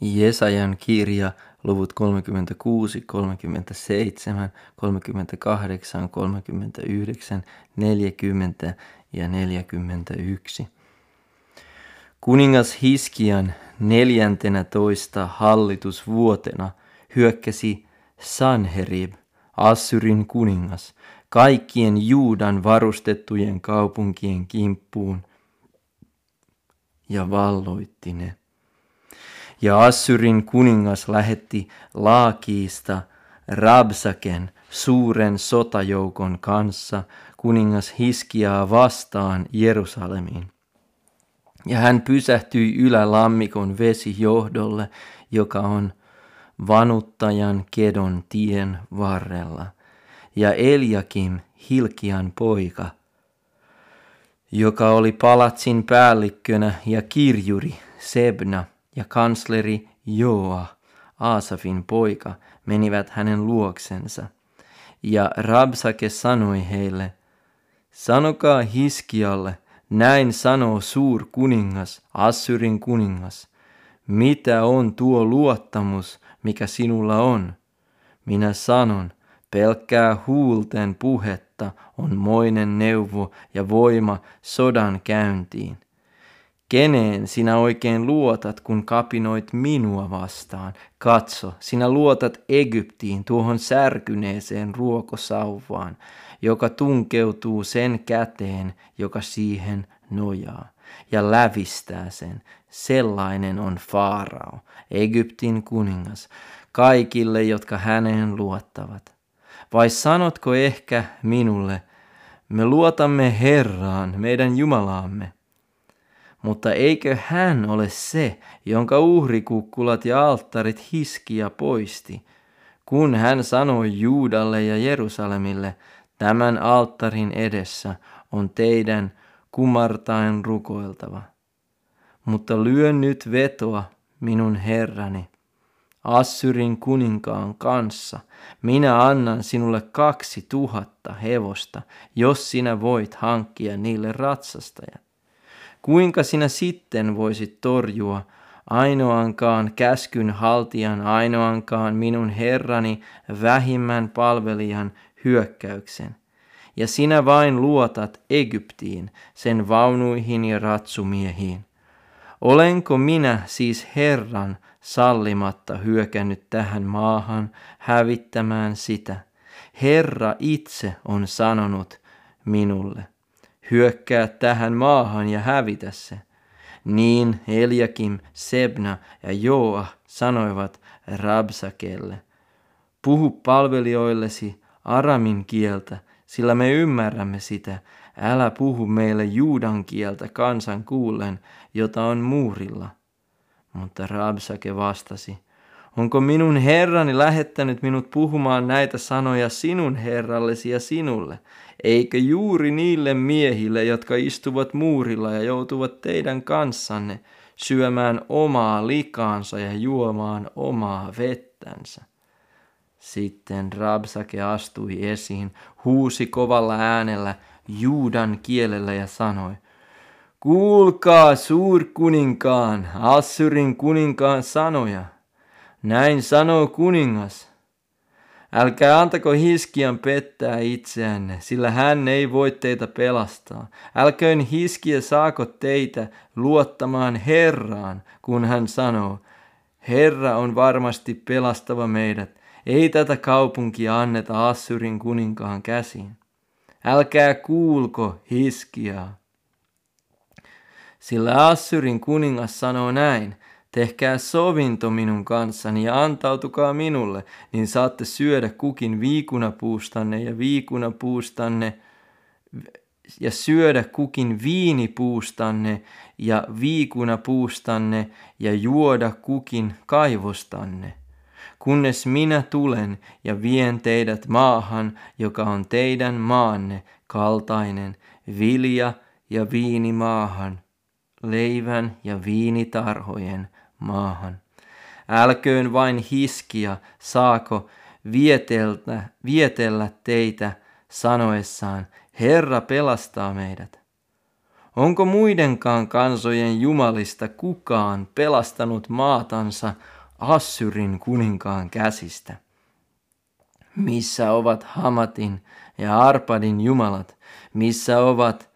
Jesajan kirja, luvut 36, 37, 38, 39, 40 ja 41. Kuningas Hiskian neljäntenä toista hallitusvuotena hyökkäsi Sanherib, Assyrin kuningas, kaikkien Juudan varustettujen kaupunkien kimppuun ja valloitti ne. Ja Assyrin kuningas lähetti Laakiista Rabsaken suuren sotajoukon kanssa kuningas Hiskiaa vastaan Jerusalemiin. Ja hän pysähtyi ylälammikon vesijohdolle, joka on vanuttajan kedon tien varrella. Ja Eliakim, Hilkian poika, joka oli palatsin päällikkönä ja kirjuri Sebna ja kansleri Joa, Aasafin poika, menivät hänen luoksensa. Ja Rabsake sanoi heille, sanokaa Hiskialle, näin sanoo suur kuningas, Assyrin kuningas, mitä on tuo luottamus, mikä sinulla on? Minä sanon, pelkkää huulten puhetta on moinen neuvo ja voima sodan käyntiin. Keneen sinä oikein luotat, kun kapinoit minua vastaan? Katso, sinä luotat Egyptiin, tuohon särkyneeseen ruokosauvaan, joka tunkeutuu sen käteen, joka siihen nojaa, ja lävistää sen. Sellainen on Faarao, Egyptin kuningas, kaikille, jotka häneen luottavat. Vai sanotko ehkä minulle, me luotamme Herraan, meidän Jumalaamme, mutta eikö hän ole se, jonka uhrikukkulat ja alttarit hiskia poisti, kun hän sanoi Juudalle ja Jerusalemille, tämän alttarin edessä on teidän kumartain rukoiltava. Mutta lyön nyt vetoa minun herrani, Assyrin kuninkaan kanssa. Minä annan sinulle kaksi tuhatta hevosta, jos sinä voit hankkia niille ratsastajat. Kuinka sinä sitten voisit torjua ainoankaan käskyn haltijan, ainoankaan minun herrani vähimmän palvelijan hyökkäyksen? Ja sinä vain luotat Egyptiin, sen vaunuihin ja ratsumiehiin. Olenko minä siis Herran sallimatta hyökännyt tähän maahan hävittämään sitä? Herra itse on sanonut minulle hyökkää tähän maahan ja hävitä se. Niin Eliakim, Sebna ja Joa sanoivat Rabsakelle, puhu palvelijoillesi aramin kieltä, sillä me ymmärrämme sitä. Älä puhu meille juudan kieltä kansan kuullen, jota on muurilla. Mutta Rabsake vastasi, onko minun herrani lähettänyt minut puhumaan näitä sanoja sinun herrallesi ja sinulle? Eikö juuri niille miehille, jotka istuvat muurilla ja joutuvat teidän kanssanne syömään omaa likaansa ja juomaan omaa vettänsä. Sitten Rabsake astui esiin, huusi kovalla äänellä juudan kielellä ja sanoi, Kuulkaa suurkuninkaan, Assyrin kuninkaan sanoja. Näin sanoo kuningas, Älkää antako Hiskian pettää itseänne, sillä hän ei voi teitä pelastaa. Älköön Hiskia saako teitä luottamaan Herraan, kun hän sanoo, Herra on varmasti pelastava meidät. Ei tätä kaupunkia anneta Assyrin kuninkaan käsiin. Älkää kuulko Hiskiaa. Sillä Assyrin kuningas sanoo näin, Tehkää sovinto minun kanssani ja antautukaa minulle, niin saatte syödä kukin viikunapuustanne ja viikunapuustanne ja syödä kukin viinipuustanne ja viikunapuustanne ja juoda kukin kaivostanne. Kunnes minä tulen ja vien teidät maahan, joka on teidän maanne kaltainen, vilja ja viinimaahan, leivän ja viinitarhojen maahan. Älköön vain hiskia, saako vieteltä, vietellä teitä sanoessaan, Herra pelastaa meidät. Onko muidenkaan kansojen jumalista kukaan pelastanut maatansa Assyrin kuninkaan käsistä? Missä ovat Hamatin ja Arpadin jumalat? Missä ovat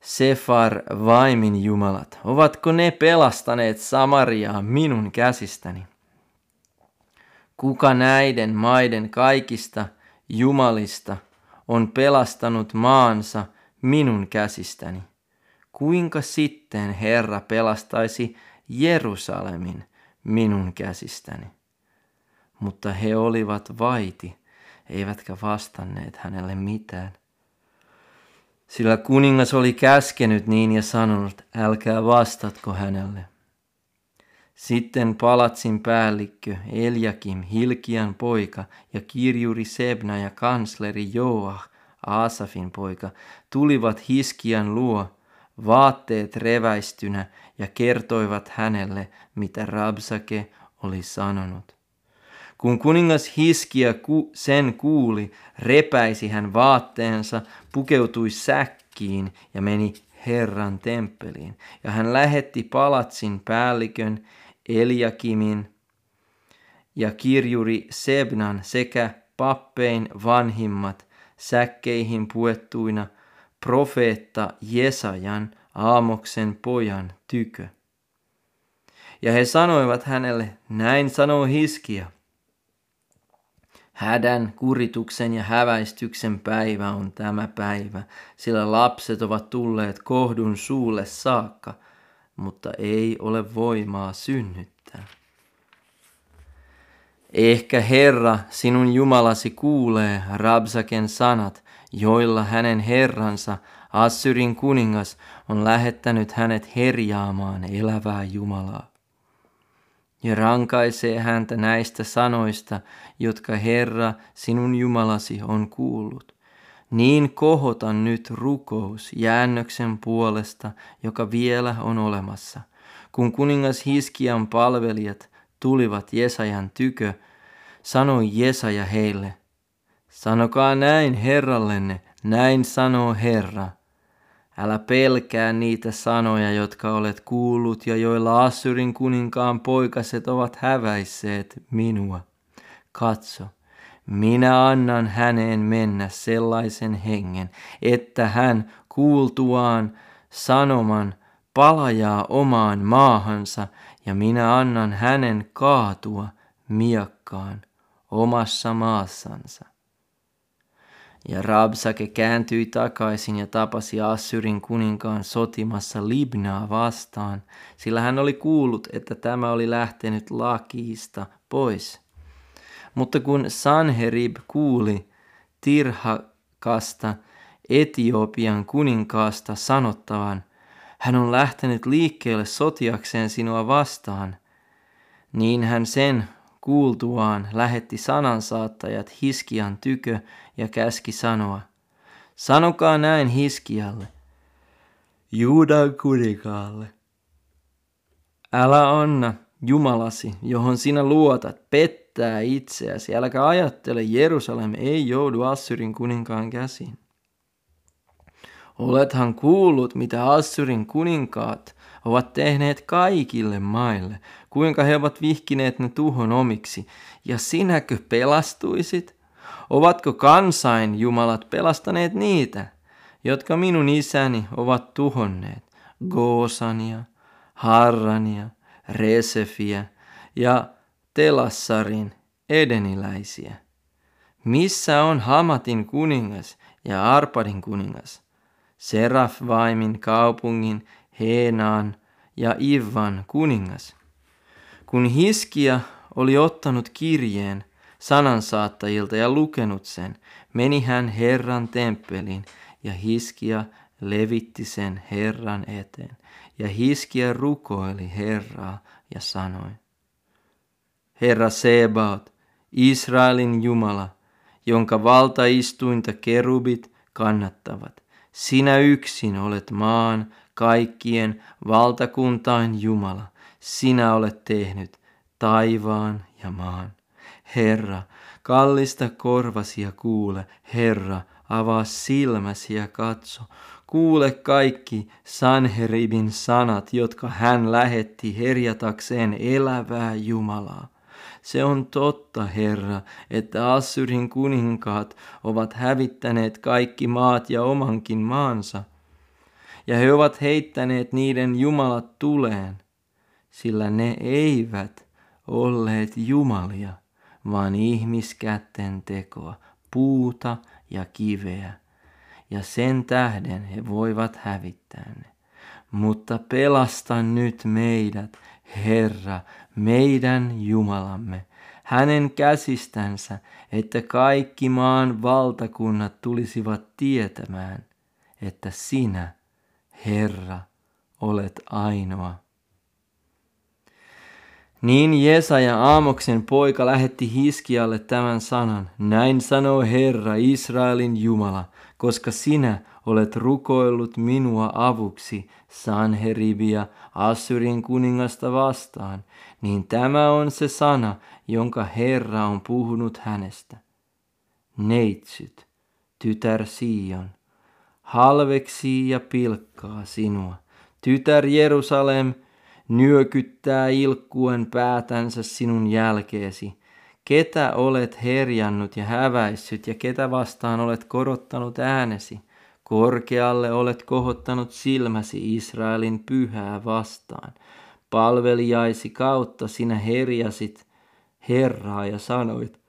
Sefar Vaimin jumalat? Ovatko ne pelastaneet Samariaa minun käsistäni? Kuka näiden maiden kaikista jumalista on pelastanut maansa minun käsistäni? Kuinka sitten Herra pelastaisi Jerusalemin minun käsistäni? Mutta he olivat vaiti, eivätkä vastanneet hänelle mitään. Sillä kuningas oli käskenyt niin ja sanonut, älkää vastatko hänelle. Sitten palatsin päällikkö Eljakim, Hilkian poika ja kirjuri Sebna ja kansleri Joah, Asafin poika, tulivat Hiskian luo, vaatteet reväistynä ja kertoivat hänelle, mitä Rabsake oli sanonut. Kun kuningas Hiskia sen kuuli, repäisi hän vaatteensa, pukeutui säkkiin ja meni Herran temppeliin. Ja hän lähetti palatsin päällikön Eliakimin ja kirjuri Sebnan sekä pappein vanhimmat säkkeihin puettuina profeetta Jesajan Aamoksen pojan tykö. Ja he sanoivat hänelle, näin sanoo Hiskia. Hädän, kurituksen ja häväistyksen päivä on tämä päivä, sillä lapset ovat tulleet kohdun suulle saakka – mutta ei ole voimaa synnyttää. Ehkä Herra, sinun Jumalasi kuulee Rabsaken sanat, joilla hänen herransa, Assyrin kuningas, on lähettänyt hänet herjaamaan elävää Jumalaa. Ja rankaisee häntä näistä sanoista, jotka Herra, sinun Jumalasi, on kuullut. Niin kohotan nyt rukous jäännöksen puolesta, joka vielä on olemassa. Kun kuningas Hiskian palvelijat tulivat Jesajan tykö, sanoi Jesaja heille, Sanokaa näin Herrallenne, näin sanoo Herra. Älä pelkää niitä sanoja, jotka olet kuullut ja joilla Assyrin kuninkaan poikaset ovat häväisseet minua. Katso, minä annan häneen mennä sellaisen hengen, että hän kuultuaan sanoman palajaa omaan maahansa ja minä annan hänen kaatua miakkaan omassa maassansa. Ja Rabsake kääntyi takaisin ja tapasi Assyrin kuninkaan sotimassa Libnaa vastaan, sillä hän oli kuullut, että tämä oli lähtenyt Lakiista pois – mutta kun Sanherib kuuli Tirhakasta, Etiopian kuninkaasta sanottavan, hän on lähtenyt liikkeelle sotiakseen sinua vastaan, niin hän sen kuultuaan lähetti sanansaattajat Hiskian tykö ja käski sanoa, sanokaa näin Hiskialle, Juudan kuninkaalle. Älä anna Jumalasi, johon sinä luotat, pettää itseäsi. Älkää ajattele, Jerusalem ei joudu Assyrin kuninkaan käsiin. Olethan kuullut, mitä Assyrin kuninkaat ovat tehneet kaikille maille, kuinka he ovat vihkineet ne tuhon omiksi, ja sinäkö pelastuisit? Ovatko kansain jumalat pelastaneet niitä, jotka minun isäni ovat tuhonneet? Goosania, Harrania, Resefiä ja Telassarin edeniläisiä. Missä on Hamatin kuningas ja Arpadin kuningas? Serafvaimin kaupungin, Heenaan ja Ivan kuningas. Kun Hiskia oli ottanut kirjeen sanansaattajilta ja lukenut sen, meni hän Herran temppeliin ja Hiskia levitti sen Herran eteen. Ja Hiskia rukoili Herraa ja sanoi, Herra Sebaot, Israelin Jumala, jonka valtaistuinta kerubit kannattavat. Sinä yksin olet maan kaikkien valtakuntain Jumala. Sinä olet tehnyt taivaan ja maan. Herra, kallista korvasi ja kuule. Herra, avaa silmäsi ja katso. kuule kaikki Sanheribin sanat, jotka hän lähetti herjatakseen elävää Jumalaa. Se on totta, Herra, että Assyrin kuninkaat ovat hävittäneet kaikki maat ja omankin maansa, ja he ovat heittäneet niiden jumalat tuleen, sillä ne eivät olleet jumalia, vaan ihmiskätten tekoa, puuta ja kiveä, ja sen tähden he voivat hävittää ne. Mutta pelasta nyt meidät, Herra, meidän Jumalamme, hänen käsistänsä, että kaikki maan valtakunnat tulisivat tietämään, että sinä, Herra, olet ainoa. Niin Jesaja Aamoksen poika lähetti Hiskialle tämän sanan, näin sanoo Herra, Israelin Jumala, koska sinä olet rukoillut minua avuksi Sanheribia Assyrin kuningasta vastaan, niin tämä on se sana, jonka Herra on puhunut hänestä. Neitsyt, tytär Sion, halveksii ja pilkkaa sinua. Tytär Jerusalem nyökyttää ilkkuen päätänsä sinun jälkeesi. Ketä olet herjannut ja häväissyt ja ketä vastaan olet korottanut äänesi? Korkealle olet kohottanut silmäsi Israelin pyhää vastaan. Palvelijaisi kautta sinä herjasit Herraa ja sanoit,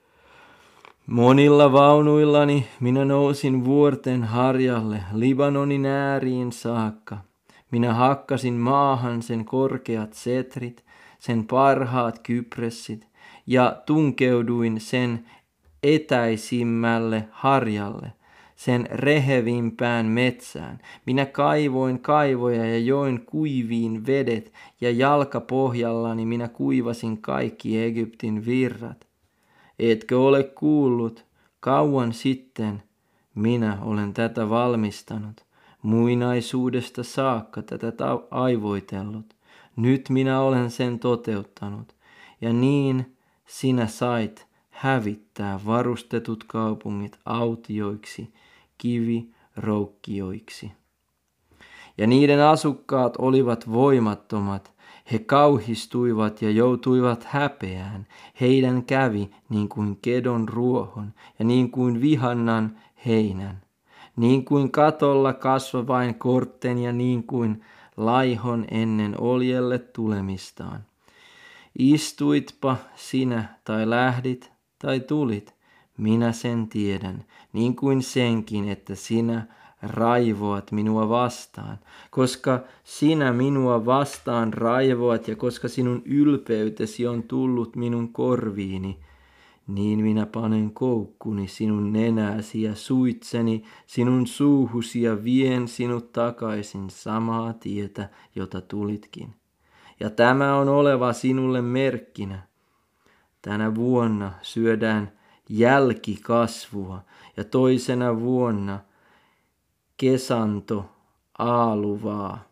Monilla vaunuillani minä nousin vuorten harjalle Libanonin ääriin saakka. Minä hakkasin maahan sen korkeat setrit, sen parhaat kypressit, ja tunkeuduin sen etäisimmälle harjalle sen rehevimpään metsään. Minä kaivoin kaivoja ja join kuiviin vedet, ja jalkapohjallani minä kuivasin kaikki Egyptin virrat. Etkö ole kuullut, kauan sitten minä olen tätä valmistanut, muinaisuudesta saakka tätä aivoitellut. Nyt minä olen sen toteuttanut, ja niin sinä sait hävittää varustetut kaupungit autioiksi kiviroukkioiksi. Ja niiden asukkaat olivat voimattomat, he kauhistuivat ja joutuivat häpeään. Heidän kävi niin kuin kedon ruohon ja niin kuin vihannan heinän. Niin kuin katolla kasvavain kortten ja niin kuin laihon ennen oljelle tulemistaan. Istuitpa sinä tai lähdit tai tulit, minä sen tiedän, niin kuin senkin, että sinä raivoat minua vastaan, koska sinä minua vastaan raivoat ja koska sinun ylpeytesi on tullut minun korviini, niin minä panen koukkuni sinun nenäsi ja suitseni sinun suuhusi ja vien sinut takaisin samaa tietä, jota tulitkin. Ja tämä on oleva sinulle merkkinä. Tänä vuonna syödään jälkikasvua ja toisena vuonna kesanto aaluvaa,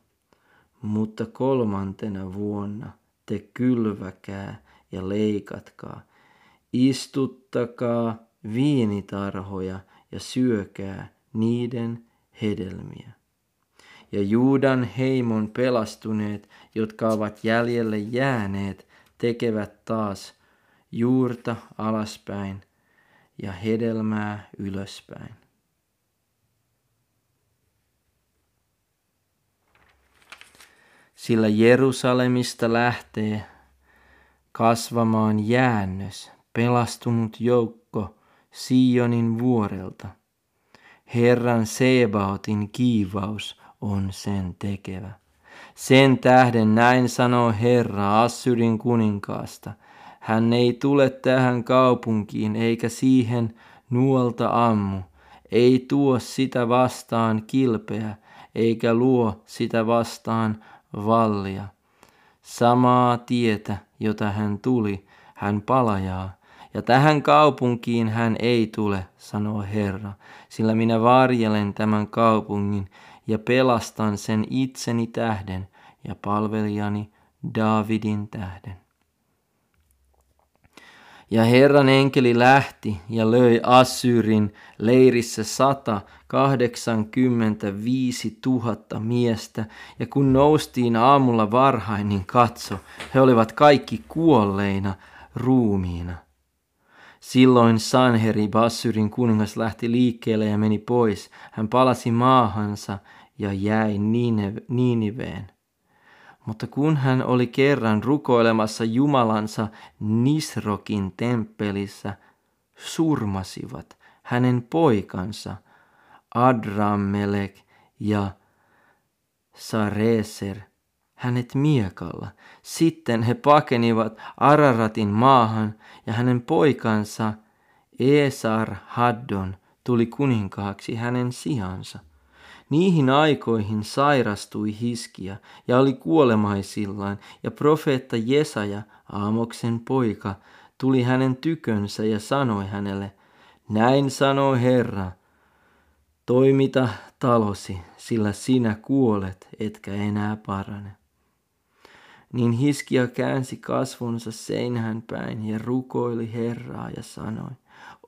mutta kolmantena vuonna te kylväkää ja leikatkaa, istuttakaa viinitarhoja ja syökää niiden hedelmiä. Ja Juudan heimon pelastuneet, jotka ovat jäljelle jääneet, tekevät taas juurta alaspäin ja hedelmää ylöspäin. Sillä Jerusalemista lähtee kasvamaan jäännös, pelastunut joukko Sionin vuorelta. Herran Sebaotin kiivaus on sen tekevä. Sen tähden näin sanoo Herra Assyrin kuninkaasta – hän ei tule tähän kaupunkiin eikä siihen nuolta ammu, ei tuo sitä vastaan kilpeä, eikä luo sitä vastaan vallia. Samaa tietä, jota hän tuli, hän palajaa, ja tähän kaupunkiin hän ei tule, sanoo Herra, sillä minä varjelen tämän kaupungin ja pelastan sen itseni tähden ja palvelijani Davidin tähden. Ja Herran enkeli lähti ja löi Assyrin leirissä 185 000 miestä, ja kun noustiin aamulla varhain, niin katso, he olivat kaikki kuolleina ruumiina. Silloin Sanheri Bassyrin kuningas lähti liikkeelle ja meni pois. Hän palasi maahansa ja jäi Niiniveen. Mutta kun hän oli kerran rukoilemassa Jumalansa Nisrokin temppelissä, surmasivat hänen poikansa Adrammelek ja Sareser hänet miekalla. Sitten he pakenivat Araratin maahan ja hänen poikansa Esar Haddon tuli kuninkaaksi hänen sijansa. Niihin aikoihin sairastui Hiskia ja oli kuolemaisillaan, ja profeetta Jesaja, Aamoksen poika, tuli hänen tykönsä ja sanoi hänelle, näin sanoo Herra, toimita talosi, sillä sinä kuolet, etkä enää parane. Niin Hiskia käänsi kasvonsa seinään päin ja rukoili Herraa ja sanoi,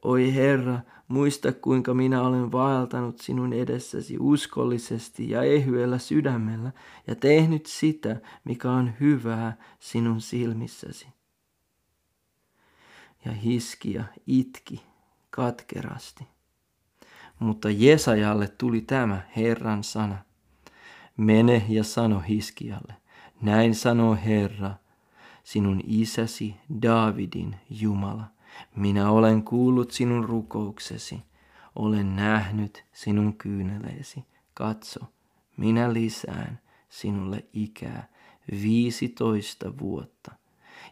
Oi Herra, muista kuinka minä olen vaeltanut sinun edessäsi uskollisesti ja ehyellä sydämellä ja tehnyt sitä, mikä on hyvää sinun silmissäsi. Ja Hiskia itki katkerasti. Mutta Jesajalle tuli tämä Herran sana. Mene ja sano Hiskialle, näin sanoo Herra, sinun isäsi Davidin Jumala – minä olen kuullut sinun rukouksesi, olen nähnyt sinun kyyneleesi. Katso, minä lisään sinulle ikää viisitoista vuotta.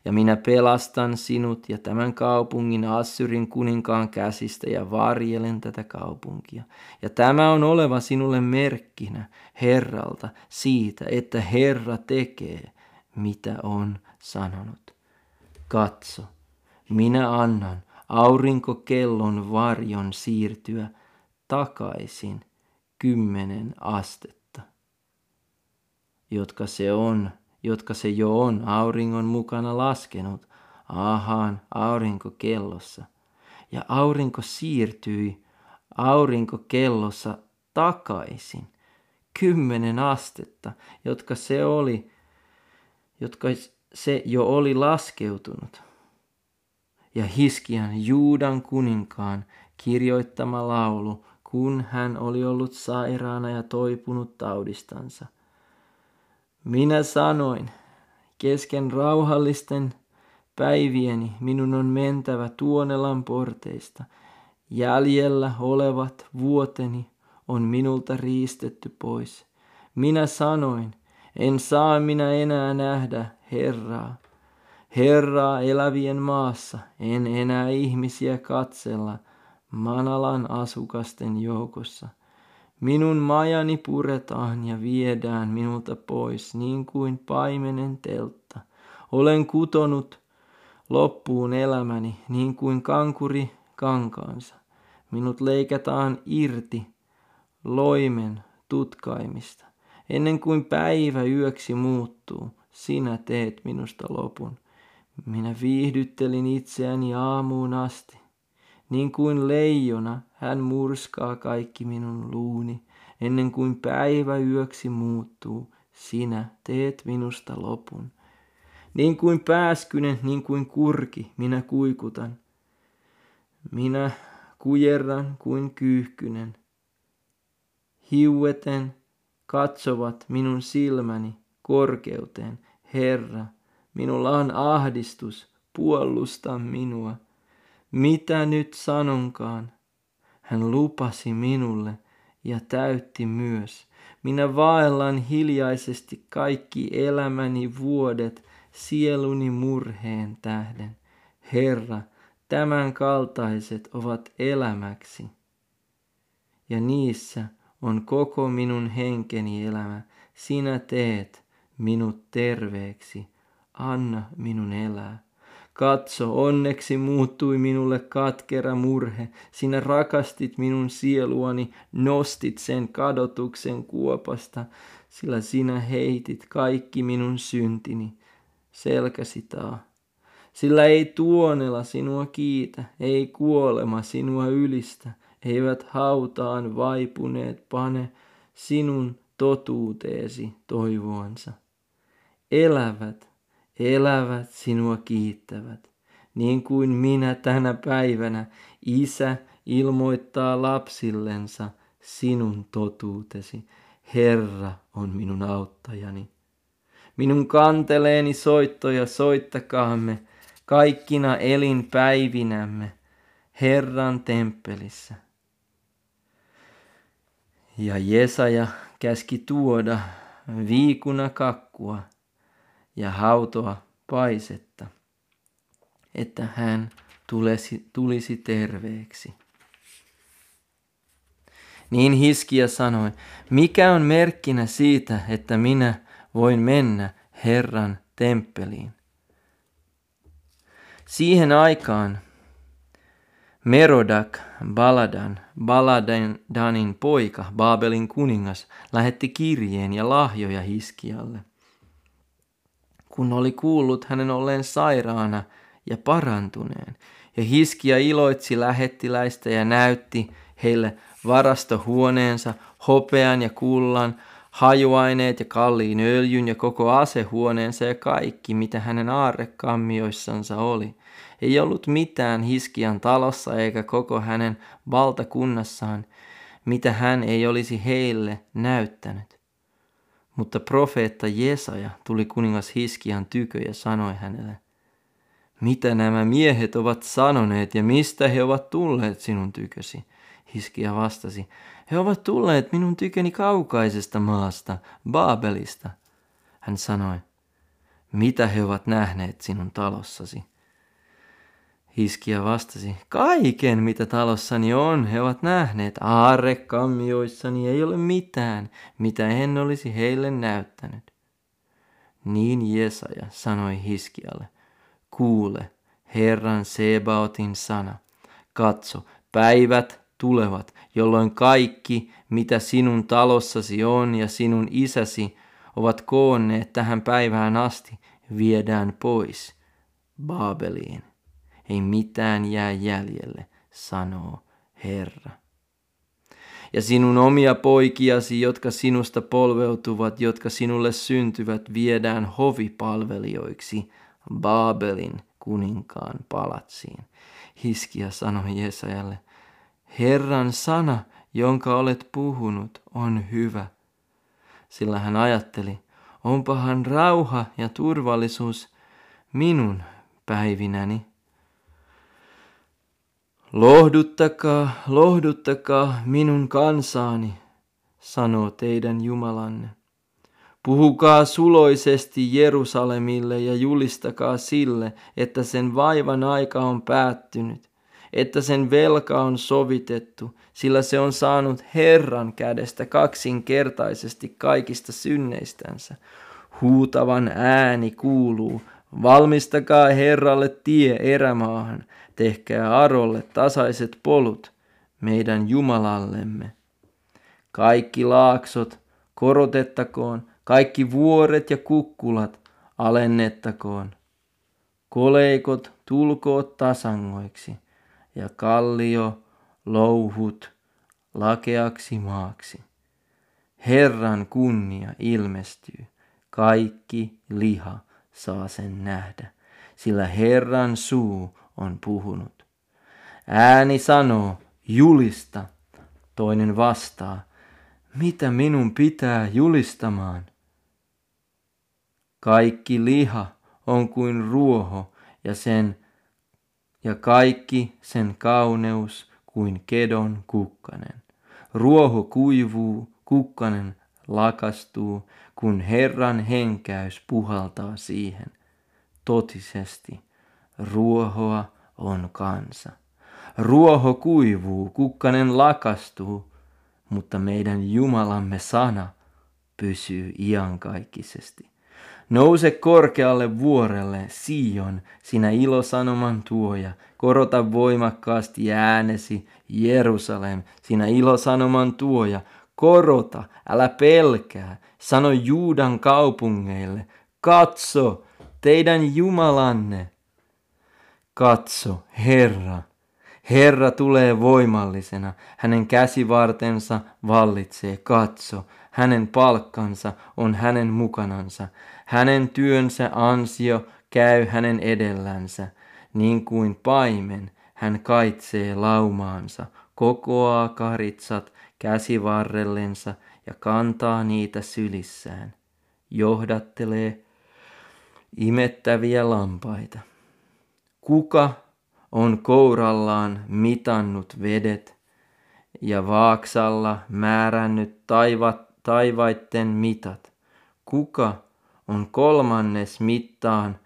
Ja minä pelastan sinut ja tämän kaupungin Assyrin kuninkaan käsistä ja varjelen tätä kaupunkia. Ja tämä on oleva sinulle merkkinä Herralta siitä, että Herra tekee, mitä on sanonut. Katso, minä annan aurinkokellon varjon siirtyä takaisin kymmenen astetta, jotka se on, jotka se jo on auringon mukana laskenut ahaan aurinkokellossa. Ja aurinko siirtyi aurinkokellossa takaisin kymmenen astetta, jotka se oli, jotka se jo oli laskeutunut ja Hiskian Juudan kuninkaan kirjoittama laulu, kun hän oli ollut sairaana ja toipunut taudistansa. Minä sanoin, kesken rauhallisten päivieni minun on mentävä Tuonelan porteista. Jäljellä olevat vuoteni on minulta riistetty pois. Minä sanoin, en saa minä enää nähdä Herraa. Herraa elävien maassa, en enää ihmisiä katsella Manalan asukasten joukossa. Minun majani puretaan ja viedään minulta pois niin kuin paimenen teltta. Olen kutonut loppuun elämäni niin kuin kankuri kankaansa. Minut leikataan irti loimen tutkaimista. Ennen kuin päivä yöksi muuttuu, sinä teet minusta lopun. Minä viihdyttelin itseäni aamuun asti. Niin kuin leijona hän murskaa kaikki minun luuni. Ennen kuin päivä yöksi muuttuu, sinä teet minusta lopun. Niin kuin pääskynen, niin kuin kurki, minä kuikutan. Minä kujerran kuin kyyhkynen. Hiueten katsovat minun silmäni korkeuteen, Herra, Minulla on ahdistus, puolusta minua. Mitä nyt sanonkaan? Hän lupasi minulle ja täytti myös. Minä vaellan hiljaisesti kaikki elämäni vuodet sieluni murheen tähden. Herra, tämän kaltaiset ovat elämäksi. Ja niissä on koko minun henkeni elämä. Sinä teet minut terveeksi anna minun elää. Katso, onneksi muuttui minulle katkera murhe. Sinä rakastit minun sieluani, nostit sen kadotuksen kuopasta, sillä sinä heitit kaikki minun syntini selkäsi taa. Sillä ei tuonela sinua kiitä, ei kuolema sinua ylistä, eivät hautaan vaipuneet pane sinun totuuteesi toivoansa. Elävät, elävät sinua kiittävät, niin kuin minä tänä päivänä, isä ilmoittaa lapsillensa sinun totuutesi. Herra on minun auttajani. Minun kanteleeni soittoja soittakaamme kaikkina elinpäivinämme Herran temppelissä. Ja Jesaja käski tuoda viikuna kakkua ja hautoa paisetta, että hän tulisi, tulisi terveeksi. Niin Hiskia sanoi, mikä on merkkinä siitä, että minä voin mennä Herran temppeliin? Siihen aikaan Merodak, Baladan, Baladanin poika, Baabelin kuningas, lähetti kirjeen ja lahjoja Hiskialle. Kun oli kuullut hänen olleen sairaana ja parantuneen, ja Hiskia iloitsi lähettiläistä ja näytti heille varastohuoneensa, hopean ja kullan, hajuaineet ja kalliin öljyn ja koko asehuoneensa ja kaikki, mitä hänen aarrekammioissansa oli. Ei ollut mitään Hiskian talossa eikä koko hänen valtakunnassaan, mitä hän ei olisi heille näyttänyt. Mutta profeetta Jesaja tuli kuningas Hiskian tykö ja sanoi hänelle, mitä nämä miehet ovat sanoneet ja mistä he ovat tulleet sinun tykösi? Hiskia vastasi, he ovat tulleet minun tyköni kaukaisesta maasta, Baabelista. Hän sanoi, mitä he ovat nähneet sinun talossasi? Hiskia vastasi, kaiken mitä talossani on, he ovat nähneet. Aarrekammioissani ei ole mitään, mitä en olisi heille näyttänyt. Niin Jesaja sanoi Hiskialle, kuule, Herran Sebaotin sana. Katso, päivät tulevat, jolloin kaikki, mitä sinun talossasi on ja sinun isäsi ovat koonneet tähän päivään asti, viedään pois Baabeliin. Ei mitään jää jäljelle, sanoo Herra. Ja sinun omia poikiasi, jotka sinusta polveutuvat, jotka sinulle syntyvät, viedään hovipalvelijoiksi Baabelin kuninkaan palatsiin. Hiskia sanoi Jesajalle, Herran sana, jonka olet puhunut, on hyvä. Sillä hän ajatteli, onpahan rauha ja turvallisuus minun päivinäni. Lohduttakaa, lohduttakaa minun kansaani, sanoo teidän Jumalanne. Puhukaa suloisesti Jerusalemille ja julistakaa sille, että sen vaivan aika on päättynyt, että sen velka on sovitettu, sillä se on saanut Herran kädestä kaksinkertaisesti kaikista synneistänsä. Huutavan ääni kuuluu, valmistakaa Herralle tie erämaahan, tehkää Arolle tasaiset polut, meidän Jumalallemme. Kaikki laaksot korotettakoon, kaikki vuoret ja kukkulat alennettakoon. Koleikot tulkoot tasangoiksi ja kallio louhut lakeaksi maaksi. Herran kunnia ilmestyy, kaikki liha saa sen nähdä, sillä Herran suu on puhunut. Ääni sanoo, julista. Toinen vastaa, mitä minun pitää julistamaan? Kaikki liha on kuin ruoho ja sen ja kaikki sen kauneus kuin kedon kukkanen. Ruoho kuivuu, kukkanen lakastuu, kun Herran henkäys puhaltaa siihen. Totisesti ruohoa on kansa. Ruoho kuivuu, kukkanen lakastuu, mutta meidän Jumalamme sana pysyy iankaikkisesti. Nouse korkealle vuorelle, Sion, sinä ilosanoman tuoja. Korota voimakkaasti äänesi, Jerusalem, sinä ilosanoman tuoja. Korota, älä pelkää. Sano Juudan kaupungeille, katso, teidän Jumalanne Katso, Herra, Herra tulee voimallisena, hänen käsivartensa vallitsee, katso, hänen palkkansa on hänen mukanansa, hänen työnsä ansio käy hänen edellänsä, niin kuin paimen hän kaitsee laumaansa, kokoaa karitsat käsivarrellensa ja kantaa niitä sylissään, johdattelee imettäviä lampaita. Kuka on kourallaan mitannut vedet ja vaaksalla määrännyt taivat, taivaitten mitat? Kuka on kolmannes mittaan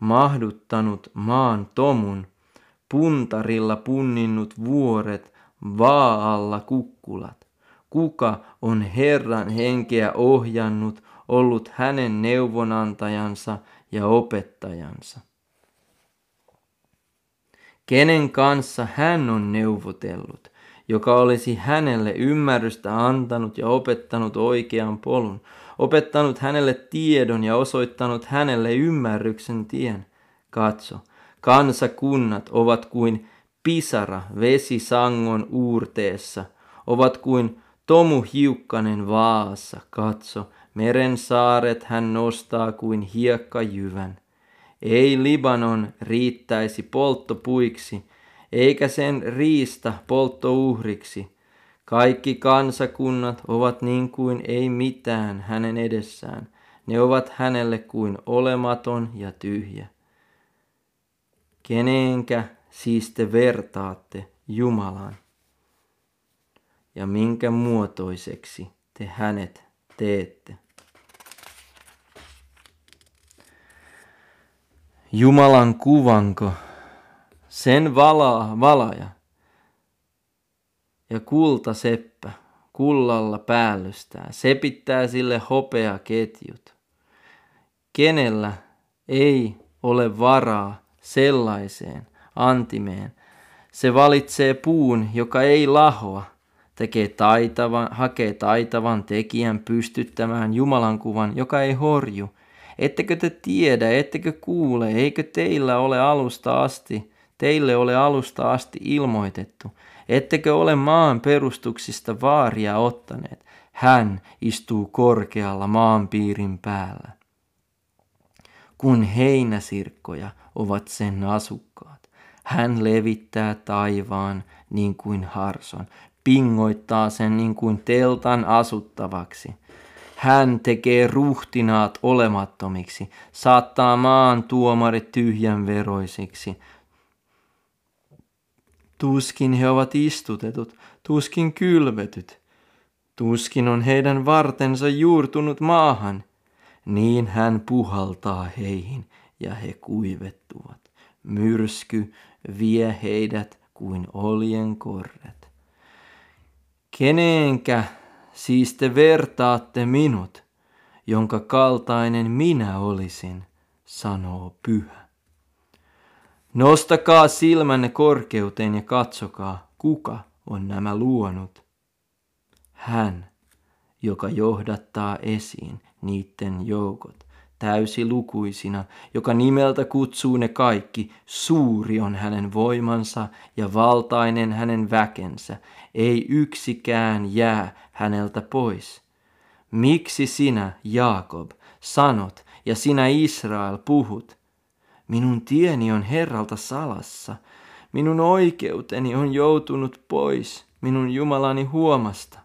mahduttanut maan tomun, puntarilla punninnut vuoret, vaalla kukkulat? Kuka on Herran henkeä ohjannut, ollut hänen neuvonantajansa ja opettajansa? Kenen kanssa hän on neuvotellut, joka olisi hänelle ymmärrystä antanut ja opettanut oikean polun, opettanut hänelle tiedon ja osoittanut hänelle ymmärryksen tien. Katso, kansakunnat ovat kuin pisara vesisangon uurteessa, ovat kuin tomu hiukkanen vaassa, katso, meren saaret hän nostaa kuin hiekkajyvän. Ei Libanon riittäisi polttopuiksi, eikä sen riista polttouhriksi. Kaikki kansakunnat ovat niin kuin ei mitään hänen edessään. Ne ovat hänelle kuin olematon ja tyhjä. Kenenkä siis te vertaatte Jumalan? Ja minkä muotoiseksi te hänet teette? Jumalan kuvanko, sen valaa valaja ja kultaseppä kullalla päällystää, sepittää sille hopea ketjut. Kenellä ei ole varaa sellaiseen antimeen, se valitsee puun, joka ei lahoa, tekee taitavan, hakee taitavan tekijän pystyttämään Jumalan kuvan, joka ei horju – Ettekö te tiedä, ettekö kuule, eikö teillä ole alusta asti, teille ole alusta asti ilmoitettu, ettekö ole maan perustuksista vaaria ottaneet. Hän istuu korkealla maanpiirin päällä. Kun heinäsirkkoja ovat sen asukkaat, hän levittää taivaan niin kuin harson, pingoittaa sen niin kuin teltan asuttavaksi – hän tekee ruhtinaat olemattomiksi, saattaa maan tuomarit tyhjän veroisiksi. Tuskin he ovat istutetut, tuskin kylvetyt. Tuskin on heidän vartensa juurtunut maahan. Niin hän puhaltaa heihin ja he kuivettuvat. Myrsky vie heidät kuin oljen korret. Kenenkä siis te vertaatte minut, jonka kaltainen minä olisin, sanoo pyhä. Nostakaa silmänne korkeuteen ja katsokaa, kuka on nämä luonut. Hän, joka johdattaa esiin niiden joukot, täysi lukuisina, joka nimeltä kutsuu ne kaikki, suuri on hänen voimansa ja valtainen hänen väkensä, ei yksikään jää häneltä pois. Miksi sinä, Jaakob, sanot ja sinä Israel puhut? Minun tieni on Herralta salassa, minun oikeuteni on joutunut pois minun Jumalani huomasta.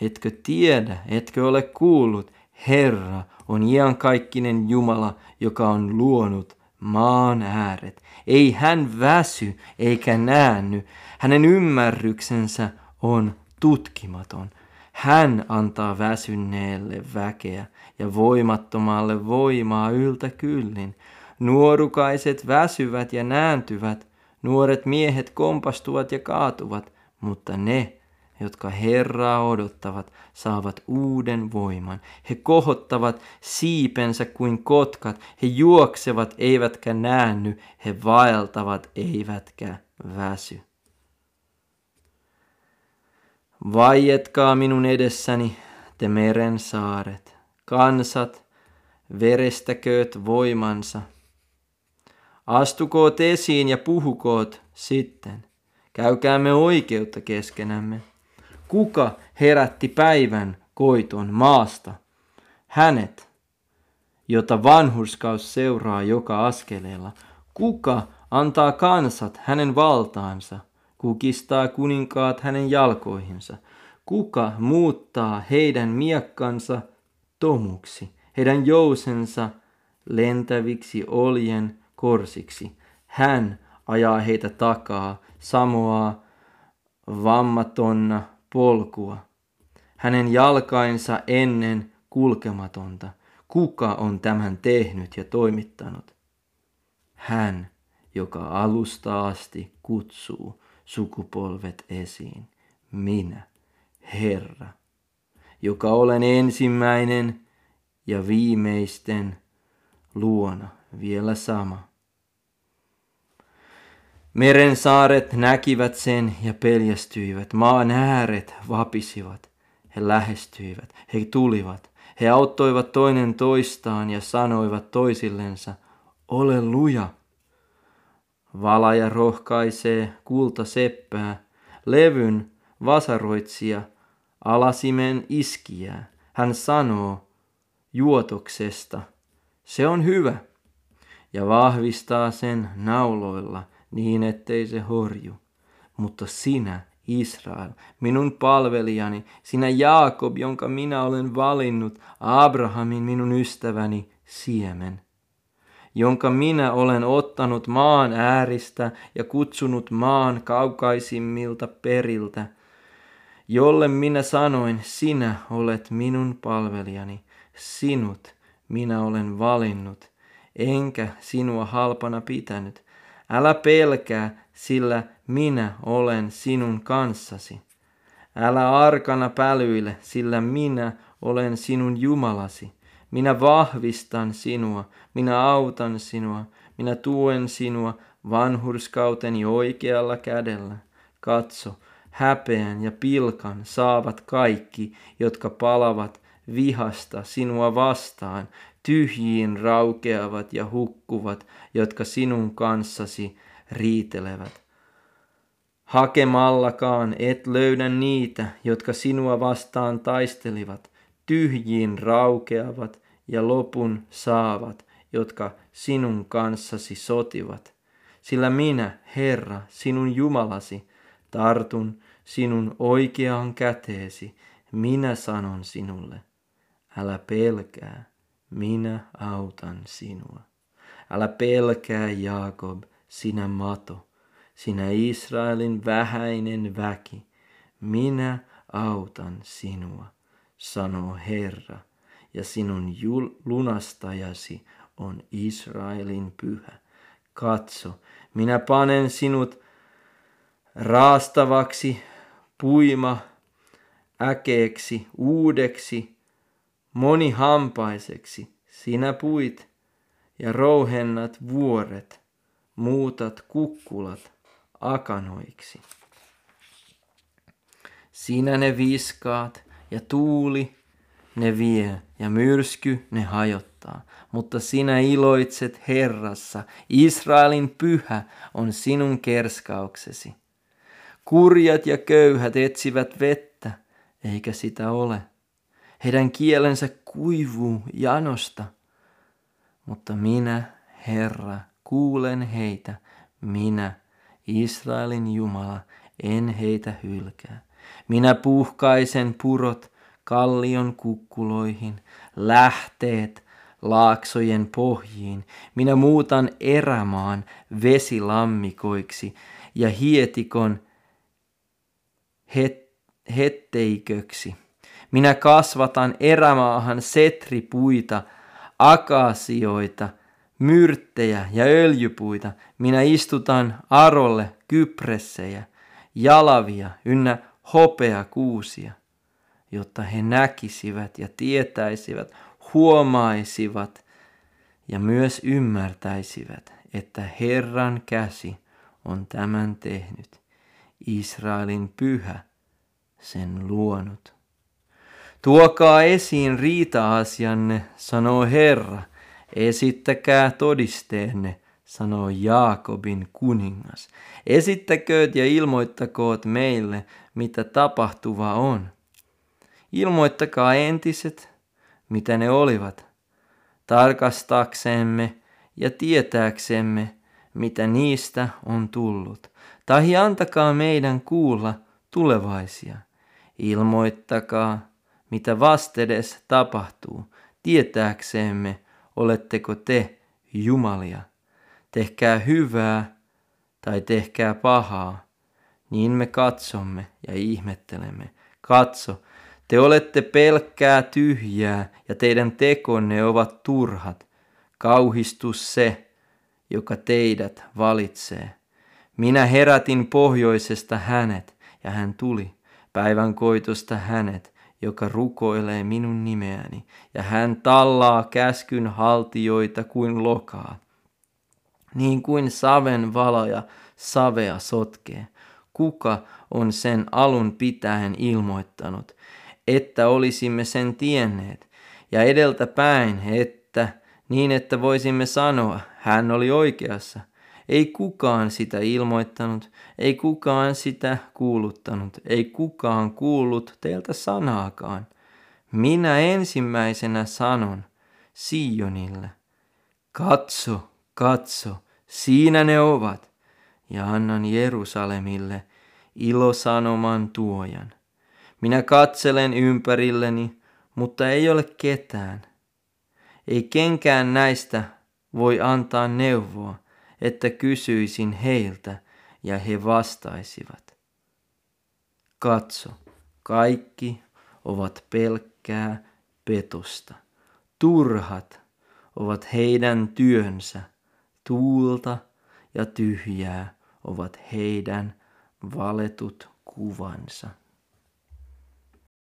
Etkö tiedä, etkö ole kuullut, Herra on iankaikkinen Jumala, joka on luonut maan ääret. Ei hän väsy eikä näänny. Hänen ymmärryksensä on tutkimaton. Hän antaa väsyneelle väkeä ja voimattomalle voimaa yltä kyllin. Nuorukaiset väsyvät ja nääntyvät, nuoret miehet kompastuvat ja kaatuvat, mutta ne, jotka Herraa odottavat, saavat uuden voiman. He kohottavat siipensä kuin kotkat, he juoksevat eivätkä näänny, he vaeltavat eivätkä väsy. Vaietkaa minun edessäni, te meren saaret, kansat, verestäkööt voimansa. Astukoot esiin ja puhukoot sitten. Käykäämme oikeutta keskenämme. Kuka herätti päivän koiton maasta? Hänet, jota vanhurskaus seuraa joka askeleella. Kuka antaa kansat hänen valtaansa? Kukistaa kuninkaat hänen jalkoihinsa? Kuka muuttaa heidän miekkansa tomuksi, heidän jousensa lentäviksi oljen korsiksi? Hän ajaa heitä takaa, samoaa vammatonna polkua. Hänen jalkainsa ennen kulkematonta. Kuka on tämän tehnyt ja toimittanut? Hän, joka alusta asti kutsuu sukupolvet esiin. Minä, Herra, joka olen ensimmäinen ja viimeisten luona vielä sama. Meren saaret näkivät sen ja peljästyivät, maan ääret vapisivat. He lähestyivät, he tulivat, he auttoivat toinen toistaan ja sanoivat toisillensa, ole luja. Valaja rohkaisee kulta seppää, levyn vasaroitsija, alasimen iskiä. Hän sanoo juotoksesta, se on hyvä, ja vahvistaa sen nauloilla niin, ettei se horju. Mutta sinä, Israel, minun palvelijani, sinä Jaakob, jonka minä olen valinnut, Abrahamin minun ystäväni, siemen, jonka minä olen ottanut maan ääristä ja kutsunut maan kaukaisimmilta periltä, jolle minä sanoin, sinä olet minun palvelijani, sinut minä olen valinnut, enkä sinua halpana pitänyt. Älä pelkää, sillä minä olen sinun kanssasi. Älä arkana pälyile, sillä minä olen sinun Jumalasi. Minä vahvistan sinua, minä autan sinua, minä tuen sinua vanhurskauteni oikealla kädellä. Katso, häpeän ja pilkan saavat kaikki, jotka palavat vihasta sinua vastaan, tyhjiin raukeavat ja hukkuvat, jotka sinun kanssasi riitelevät. Hakemallakaan et löydä niitä, jotka sinua vastaan taistelivat, tyhjiin raukeavat ja lopun saavat, jotka sinun kanssasi sotivat. Sillä minä, Herra, sinun Jumalasi, tartun sinun oikeaan käteesi, minä sanon sinulle, älä pelkää, minä autan sinua. Älä pelkää, Jaakob, sinä mato, sinä Israelin vähäinen väki, minä autan sinua, sanoo Herra, ja sinun jul- lunastajasi on Israelin pyhä. Katso, minä panen sinut raastavaksi, puima, äkeeksi, uudeksi, monihampaiseksi. Sinä puit ja rouhennat vuoret, muutat kukkulat akanoiksi. Sinä ne viskaat ja tuuli ne vie ja myrsky ne hajottaa. Mutta sinä iloitset Herrassa, Israelin pyhä on sinun kerskauksesi. Kurjat ja köyhät etsivät vettä, eikä sitä ole. Heidän kielensä kuivuu janosta. Mutta minä, Herra, kuulen heitä, minä, Israelin Jumala, en heitä hylkää. Minä puhkaisen purot kallion kukkuloihin, lähteet laaksojen pohjiin. Minä muutan erämaan vesilammikoiksi ja hietikon het, hetteiköksi. Minä kasvatan erämaahan setripuita, akasioita, myrttejä ja öljypuita. Minä istutan arolle kypressejä, jalavia ynnä hopeakuusia, jotta he näkisivät ja tietäisivät, huomaisivat ja myös ymmärtäisivät, että Herran käsi on tämän tehnyt. Israelin pyhä sen luonut. Tuokaa esiin riita-asianne, sanoo Herra, esittäkää todisteenne, sanoo Jaakobin kuningas. Esittäkööt ja ilmoittakoot meille, mitä tapahtuva on. Ilmoittakaa entiset, mitä ne olivat, tarkastaksemme ja tietääksemme, mitä niistä on tullut. Tai antakaa meidän kuulla tulevaisia. Ilmoittakaa, vastedes tapahtuu, tietääksemme, oletteko te Jumalia. Tehkää hyvää tai tehkää pahaa, niin me katsomme ja ihmettelemme. Katso, te olette pelkkää tyhjää ja teidän tekonne ovat turhat. Kauhistus se, joka teidät valitsee. Minä herätin pohjoisesta hänet ja hän tuli. Päivän koitosta hänet, joka rukoilee minun nimeäni, ja hän tallaa käskyn haltioita kuin lokaa. Niin kuin saven valaja savea sotkee. Kuka on sen alun pitäen ilmoittanut, että olisimme sen tienneet, ja edeltä päin, että niin että voisimme sanoa, hän oli oikeassa. Ei kukaan sitä ilmoittanut, ei kukaan sitä kuuluttanut, ei kukaan kuullut teiltä sanaakaan. Minä ensimmäisenä sanon Sionille, katso, katso, siinä ne ovat, ja annan Jerusalemille ilosanoman tuojan. Minä katselen ympärilleni, mutta ei ole ketään. Ei kenkään näistä voi antaa neuvoa, että kysyisin heiltä ja he vastaisivat. Katso, kaikki ovat pelkkää petosta. Turhat ovat heidän työnsä, tuulta ja tyhjää ovat heidän valetut kuvansa.